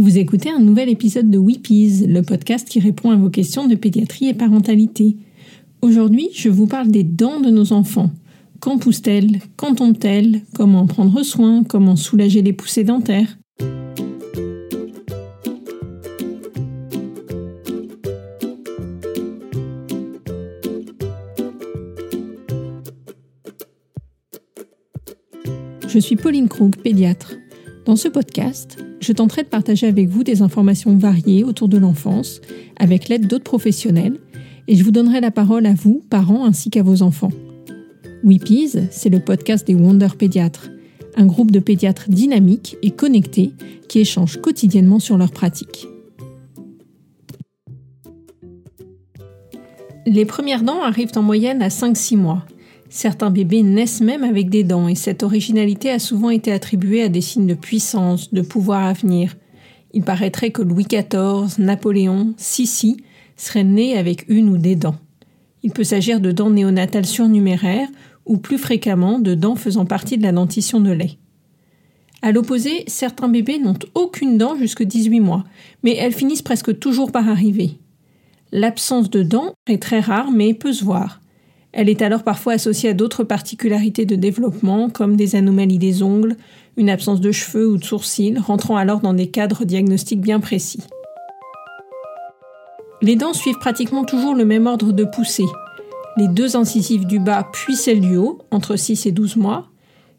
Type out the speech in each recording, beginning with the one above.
Vous écoutez un nouvel épisode de Weepies, le podcast qui répond à vos questions de pédiatrie et parentalité. Aujourd'hui, je vous parle des dents de nos enfants. Quand poussent-elles? Quand tombent-elles? Comment en prendre soin? Comment soulager les poussées dentaires? Je suis Pauline Krug, pédiatre. Dans ce podcast, je tenterai de partager avec vous des informations variées autour de l'enfance, avec l'aide d'autres professionnels, et je vous donnerai la parole à vous, parents, ainsi qu'à vos enfants. Weepies, c'est le podcast des Wonder Pédiatres, un groupe de pédiatres dynamiques et connectés qui échangent quotidiennement sur leurs pratiques. Les premières dents arrivent en moyenne à 5-6 mois. Certains bébés naissent même avec des dents et cette originalité a souvent été attribuée à des signes de puissance, de pouvoir à venir. Il paraîtrait que Louis XIV, Napoléon, Sissi seraient nés avec une ou des dents. Il peut s'agir de dents néonatales surnuméraires ou plus fréquemment de dents faisant partie de la dentition de lait. À l'opposé, certains bébés n'ont aucune dent jusqu'à 18 mois, mais elles finissent presque toujours par arriver. L'absence de dents est très rare mais peut se voir. Elle est alors parfois associée à d'autres particularités de développement, comme des anomalies des ongles, une absence de cheveux ou de sourcils, rentrant alors dans des cadres diagnostiques bien précis. Les dents suivent pratiquement toujours le même ordre de poussée. Les deux incisives du bas puis celles du haut, entre 6 et 12 mois,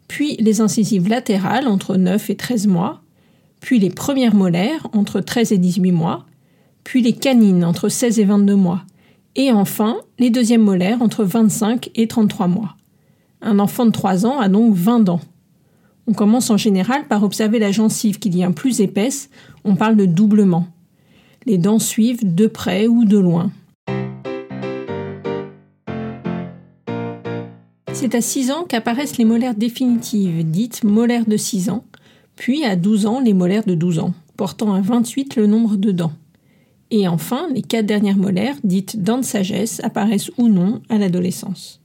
puis les incisives latérales, entre 9 et 13 mois, puis les premières molaires, entre 13 et 18 mois, puis les canines, entre 16 et 22 mois, et enfin, les deuxièmes molaires entre 25 et 33 mois. Un enfant de 3 ans a donc 20 dents. On commence en général par observer la gencive qui devient plus épaisse, on parle de doublement. Les dents suivent de près ou de loin. C'est à 6 ans qu'apparaissent les molaires définitives, dites molaires de 6 ans, puis à 12 ans les molaires de 12 ans, portant à 28 le nombre de dents. Et enfin, les quatre dernières molaires, dites dents de sagesse, apparaissent ou non à l'adolescence.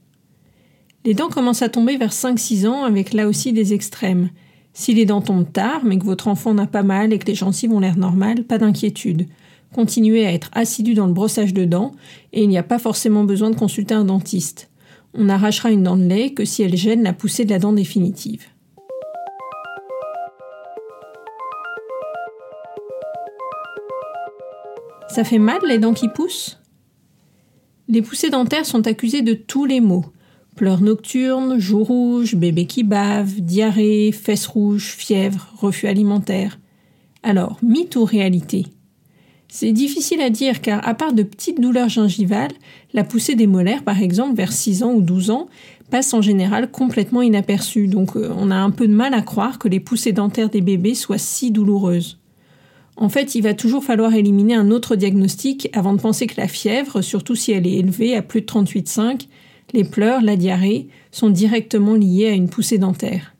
Les dents commencent à tomber vers 5-6 ans avec là aussi des extrêmes. Si les dents tombent tard, mais que votre enfant n'a pas mal et que les gencives ont l'air normales, pas d'inquiétude. Continuez à être assidu dans le brossage de dents et il n'y a pas forcément besoin de consulter un dentiste. On n'arrachera une dent de lait que si elle gêne la poussée de la dent définitive. Ça fait mal les dents qui poussent Les poussées dentaires sont accusées de tous les maux. Pleurs nocturnes, joues rouges, bébé qui bave, diarrhée, fesses rouges, fièvre, refus alimentaire. Alors, mythe ou réalité? C'est difficile à dire car à part de petites douleurs gingivales, la poussée des molaires par exemple vers 6 ans ou 12 ans passe en général complètement inaperçue donc euh, on a un peu de mal à croire que les poussées dentaires des bébés soient si douloureuses. En fait, il va toujours falloir éliminer un autre diagnostic avant de penser que la fièvre, surtout si elle est élevée à plus de 38,5, les pleurs, la diarrhée, sont directement liés à une poussée dentaire.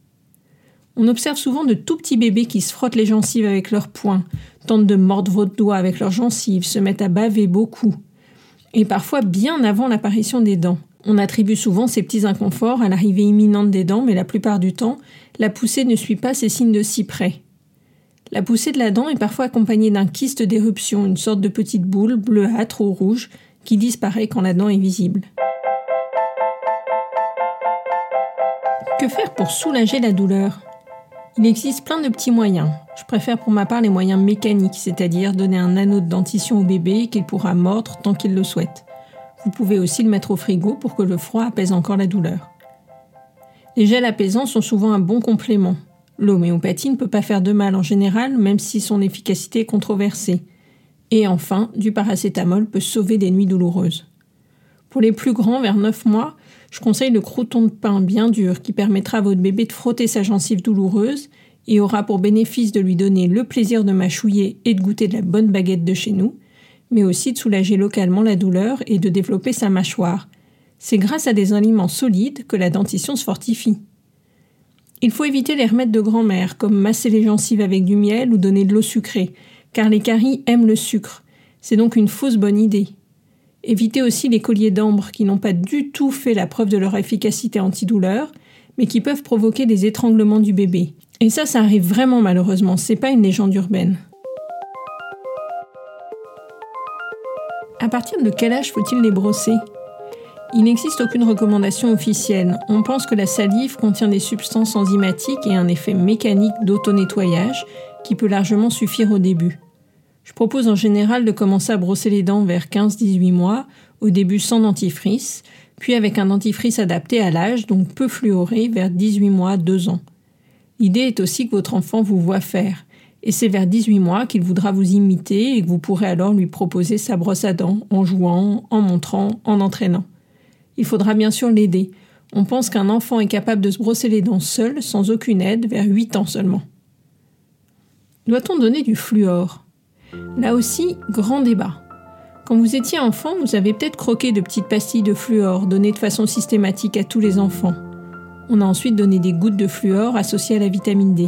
On observe souvent de tout petits bébés qui se frottent les gencives avec leurs poings, tentent de mordre votre doigt avec leurs gencives, se mettent à baver beaucoup. Et parfois bien avant l'apparition des dents. On attribue souvent ces petits inconforts à l'arrivée imminente des dents, mais la plupart du temps, la poussée ne suit pas ces signes de si près. La poussée de la dent est parfois accompagnée d'un kyste d'éruption, une sorte de petite boule bleuâtre ou rouge qui disparaît quand la dent est visible. Que faire pour soulager la douleur? Il existe plein de petits moyens. Je préfère pour ma part les moyens mécaniques, c'est-à-dire donner un anneau de dentition au bébé qu'il pourra mordre tant qu'il le souhaite. Vous pouvez aussi le mettre au frigo pour que le froid apaise encore la douleur. Les gels apaisants sont souvent un bon complément. L'homéopathie ne peut pas faire de mal en général, même si son efficacité est controversée. Et enfin, du paracétamol peut sauver des nuits douloureuses. Pour les plus grands, vers 9 mois, je conseille le croûton de pain bien dur qui permettra à votre bébé de frotter sa gencive douloureuse et aura pour bénéfice de lui donner le plaisir de mâchouiller et de goûter de la bonne baguette de chez nous, mais aussi de soulager localement la douleur et de développer sa mâchoire. C'est grâce à des aliments solides que la dentition se fortifie. Il faut éviter les remèdes de grand-mère, comme masser les gencives avec du miel ou donner de l'eau sucrée, car les caries aiment le sucre. C'est donc une fausse bonne idée. Évitez aussi les colliers d'ambre qui n'ont pas du tout fait la preuve de leur efficacité antidouleur, mais qui peuvent provoquer des étranglements du bébé. Et ça, ça arrive vraiment malheureusement, c'est pas une légende urbaine. À partir de quel âge faut-il les brosser? Il n'existe aucune recommandation officielle. On pense que la salive contient des substances enzymatiques et un effet mécanique d'auto-nettoyage qui peut largement suffire au début. Je propose en général de commencer à brosser les dents vers 15-18 mois, au début sans dentifrice, puis avec un dentifrice adapté à l'âge, donc peu fluoré, vers 18 mois, 2 ans. L'idée est aussi que votre enfant vous voit faire et c'est vers 18 mois qu'il voudra vous imiter et que vous pourrez alors lui proposer sa brosse à dents en jouant, en montrant, en entraînant. Il faudra bien sûr l'aider. On pense qu'un enfant est capable de se brosser les dents seul, sans aucune aide, vers 8 ans seulement. Doit-on donner du fluor? Là aussi, grand débat. Quand vous étiez enfant, vous avez peut-être croqué de petites pastilles de fluor données de façon systématique à tous les enfants. On a ensuite donné des gouttes de fluor associées à la vitamine D.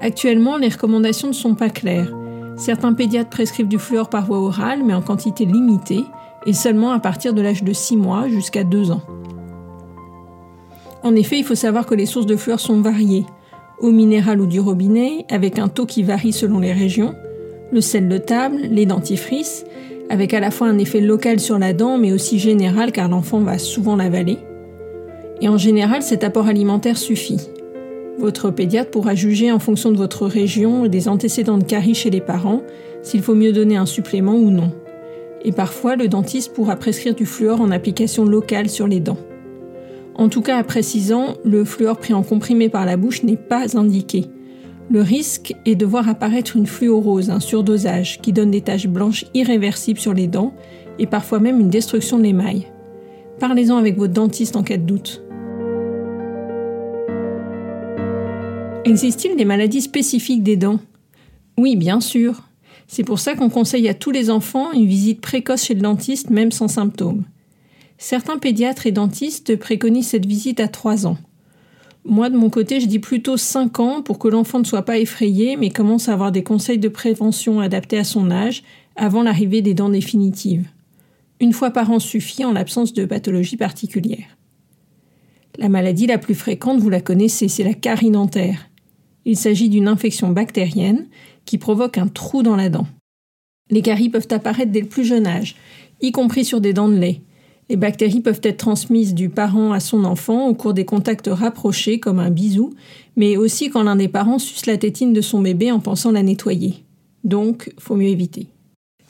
Actuellement, les recommandations ne sont pas claires. Certains pédiatres prescrivent du fluor par voie orale, mais en quantité limitée, et seulement à partir de l'âge de 6 mois jusqu'à 2 ans. En effet, il faut savoir que les sources de fluor sont variées. Eau minérale ou du robinet, avec un taux qui varie selon les régions, le sel de table, les dentifrices, avec à la fois un effet local sur la dent, mais aussi général car l'enfant va souvent l'avaler. Et en général, cet apport alimentaire suffit. Votre pédiatre pourra juger en fonction de votre région et des antécédents de carie chez les parents s'il faut mieux donner un supplément ou non. Et parfois, le dentiste pourra prescrire du fluor en application locale sur les dents. En tout cas, après 6 ans, le fluor pris en comprimé par la bouche n'est pas indiqué. Le risque est de voir apparaître une fluorose, un surdosage, qui donne des taches blanches irréversibles sur les dents et parfois même une destruction de l'émail. Parlez-en avec votre dentiste en cas de doute. Existe-t-il des maladies spécifiques des dents? Oui, bien sûr. C'est pour ça qu'on conseille à tous les enfants une visite précoce chez le dentiste, même sans symptômes. Certains pédiatres et dentistes préconisent cette visite à 3 ans. Moi, de mon côté, je dis plutôt 5 ans pour que l'enfant ne soit pas effrayé, mais commence à avoir des conseils de prévention adaptés à son âge avant l'arrivée des dents définitives. Une fois par an suffit en l'absence de pathologie particulière. La maladie la plus fréquente, vous la connaissez, c'est la carie dentaire. Il s'agit d'une infection bactérienne qui provoque un trou dans la dent. Les caries peuvent apparaître dès le plus jeune âge, y compris sur des dents de lait. Les bactéries peuvent être transmises du parent à son enfant au cours des contacts rapprochés comme un bisou, mais aussi quand l'un des parents suce la tétine de son bébé en pensant la nettoyer. Donc, faut mieux éviter.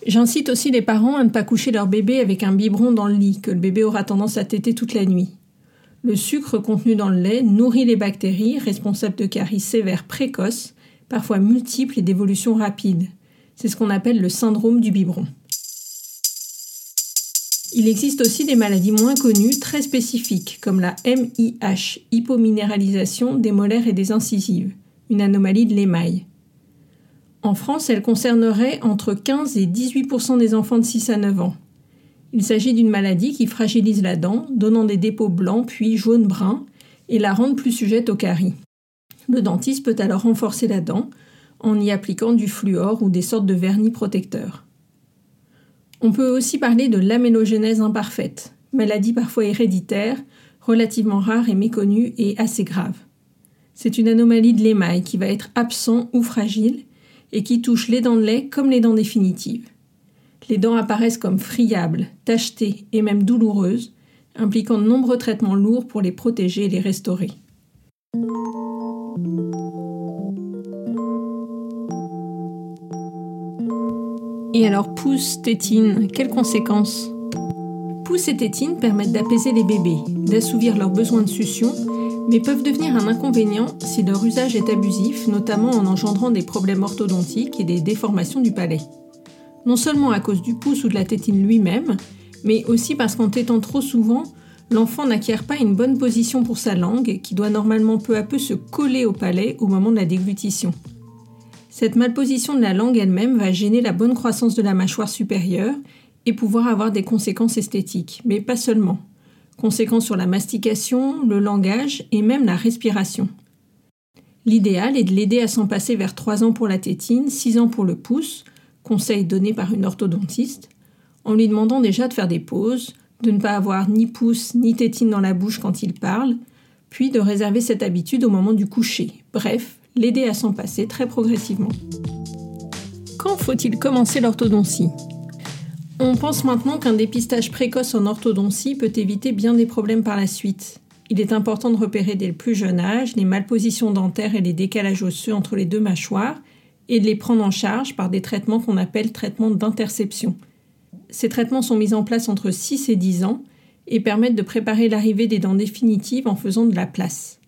J'incite aussi les parents à ne pas coucher leur bébé avec un biberon dans le lit, que le bébé aura tendance à téter toute la nuit. Le sucre contenu dans le lait nourrit les bactéries responsables de caries sévères précoces, parfois multiples et d'évolution rapide. C'est ce qu'on appelle le syndrome du biberon. Il existe aussi des maladies moins connues, très spécifiques, comme la MIH, hypominéralisation des molaires et des incisives, une anomalie de l'émail. En France, elle concernerait entre 15 et 18% des enfants de 6 à 9 ans. Il s'agit d'une maladie qui fragilise la dent, donnant des dépôts blancs puis jaune-brun et la rend plus sujette aux caries. Le dentiste peut alors renforcer la dent en y appliquant du fluor ou des sortes de vernis protecteurs. On peut aussi parler de lamellogénèse imparfaite, maladie parfois héréditaire, relativement rare et méconnue et assez grave. C'est une anomalie de l'émail qui va être absent ou fragile et qui touche les dents de lait comme les dents définitives. Les dents apparaissent comme friables, tachetées et même douloureuses, impliquant de nombreux traitements lourds pour les protéger et les restaurer. Et alors pouce, tétine, quelles conséquences? Pouce et tétine permettent d'apaiser les bébés, d'assouvir leurs besoins de succion, mais peuvent devenir un inconvénient si leur usage est abusif, notamment en engendrant des problèmes orthodontiques et des déformations du palais. Non seulement à cause du pouce ou de la tétine lui-même, mais aussi parce qu'en tétant trop souvent, l'enfant n'acquiert pas une bonne position pour sa langue, qui doit normalement peu à peu se coller au palais au moment de la déglutition. Cette malposition de la langue elle-même va gêner la bonne croissance de la mâchoire supérieure et pouvoir avoir des conséquences esthétiques, mais pas seulement. Conséquences sur la mastication, le langage et même la respiration. L'idéal est de l'aider à s'en passer vers 3 ans pour la tétine, 6 ans pour le pouce, conseil donné par une orthodontiste, en lui demandant déjà de faire des pauses, de ne pas avoir ni pouce ni tétine dans la bouche quand il parle, puis de réserver cette habitude au moment du coucher. Bref, l'aider à s'en passer très progressivement. Quand faut-il commencer l'orthodontie? On pense maintenant qu'un dépistage précoce en orthodontie peut éviter bien des problèmes par la suite. Il est important de repérer dès le plus jeune âge les malpositions dentaires et les décalages osseux entre les deux mâchoires et de les prendre en charge par des traitements qu'on appelle traitements d'interception. Ces traitements sont mis en place entre 6 et 10 ans et permettent de préparer l'arrivée des dents définitives en faisant de la place.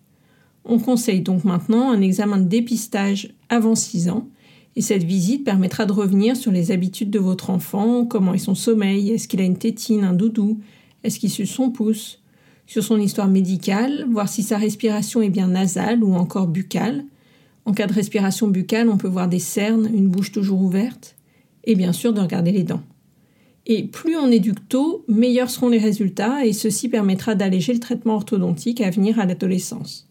On conseille donc maintenant un examen de dépistage avant 6 ans et cette visite permettra de revenir sur les habitudes de votre enfant, comment est son sommeil, est-ce qu'il a une tétine, un doudou, est-ce qu'il suce son pouce, sur son histoire médicale, voir si sa respiration est bien nasale ou encore buccale. En cas de respiration buccale, on peut voir des cernes, une bouche toujours ouverte, et bien sûr de regarder les dents. Et plus on éduque tôt, meilleurs seront les résultats, et ceci permettra d'alléger le traitement orthodontique à venir à l'adolescence.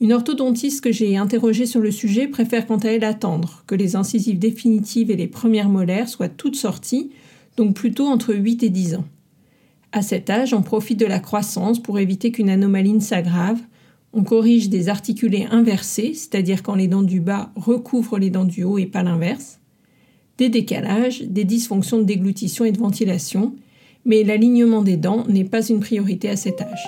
Une orthodontiste que j'ai interrogée sur le sujet préfère quant à elle attendre que les incisives définitives et les premières molaires soient toutes sorties, donc plutôt entre 8 et 10 ans. À cet âge, on profite de la croissance pour éviter qu'une anomalie s'aggrave. On corrige des articulés inversés, c'est-à-dire quand les dents du bas recouvrent les dents du haut et pas l'inverse, des décalages, des dysfonctions de déglutition et de ventilation, mais l'alignement des dents n'est pas une priorité à cet âge.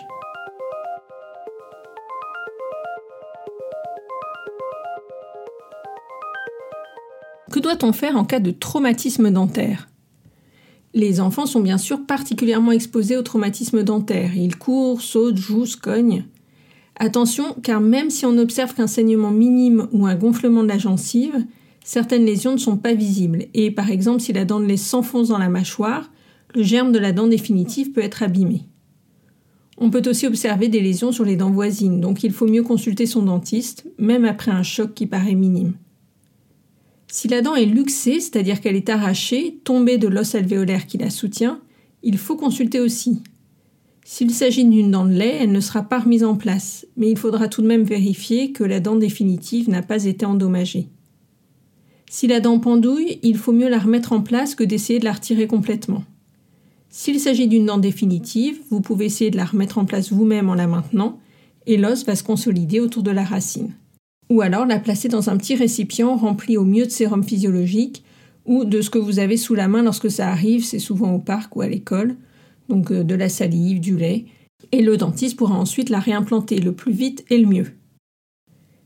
Que doit-on faire en cas de traumatisme dentaire? Les enfants sont bien sûr particulièrement exposés au traumatisme dentaire. Ils courent, sautent, jouent, cognent. Attention, car même si on observe qu'un saignement minime ou un gonflement de la gencive, certaines lésions ne sont pas visibles. Et par exemple, si la dent de lait s'enfonce dans la mâchoire, le germe de la dent définitive peut être abîmé. On peut aussi observer des lésions sur les dents voisines, donc il faut mieux consulter son dentiste, même après un choc qui paraît minime. Si la dent est luxée, c'est-à-dire qu'elle est arrachée, tombée de l'os alvéolaire qui la soutient, il faut consulter aussi. S'il s'agit d'une dent de lait, elle ne sera pas remise en place, mais il faudra tout de même vérifier que la dent définitive n'a pas été endommagée. Si la dent pendouille, il faut mieux la remettre en place que d'essayer de la retirer complètement. S'il s'agit d'une dent définitive, vous pouvez essayer de la remettre en place vous-même en la maintenant, et l'os va se consolider autour de la racine ou alors la placer dans un petit récipient rempli au mieux de sérum physiologique ou de ce que vous avez sous la main lorsque ça arrive, c'est souvent au parc ou à l'école, donc euh, de la salive, du lait, et le dentiste pourra ensuite la réimplanter le plus vite et le mieux.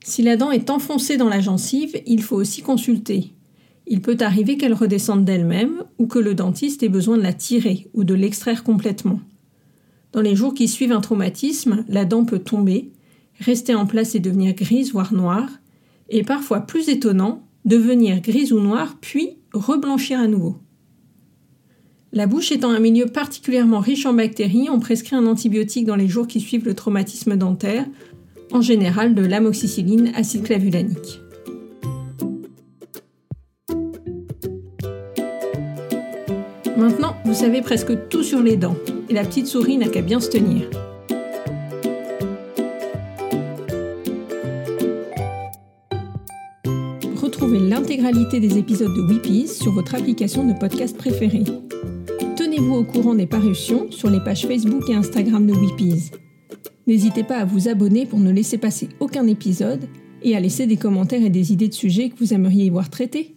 Si la dent est enfoncée dans la gencive, il faut aussi consulter. Il peut arriver qu'elle redescende d'elle-même ou que le dentiste ait besoin de la tirer ou de l'extraire complètement. Dans les jours qui suivent un traumatisme, la dent peut tomber, rester en place et devenir grise voire noire, et parfois plus étonnant, devenir grise ou noire puis reblanchir à nouveau. La bouche étant un milieu particulièrement riche en bactéries, on prescrit un antibiotique dans les jours qui suivent le traumatisme dentaire, en général de l'amoxicilline acide clavulanique. Maintenant, vous savez presque tout sur les dents, et la petite souris n'a qu'à bien se tenir. Retrouvez l'intégralité des épisodes de Weepies sur votre application de podcast préférée. Tenez-vous au courant des parutions sur les pages Facebook et Instagram de Weepies. N'hésitez pas à vous abonner pour ne laisser passer aucun épisode et à laisser des commentaires et des idées de sujets que vous aimeriez y voir traités.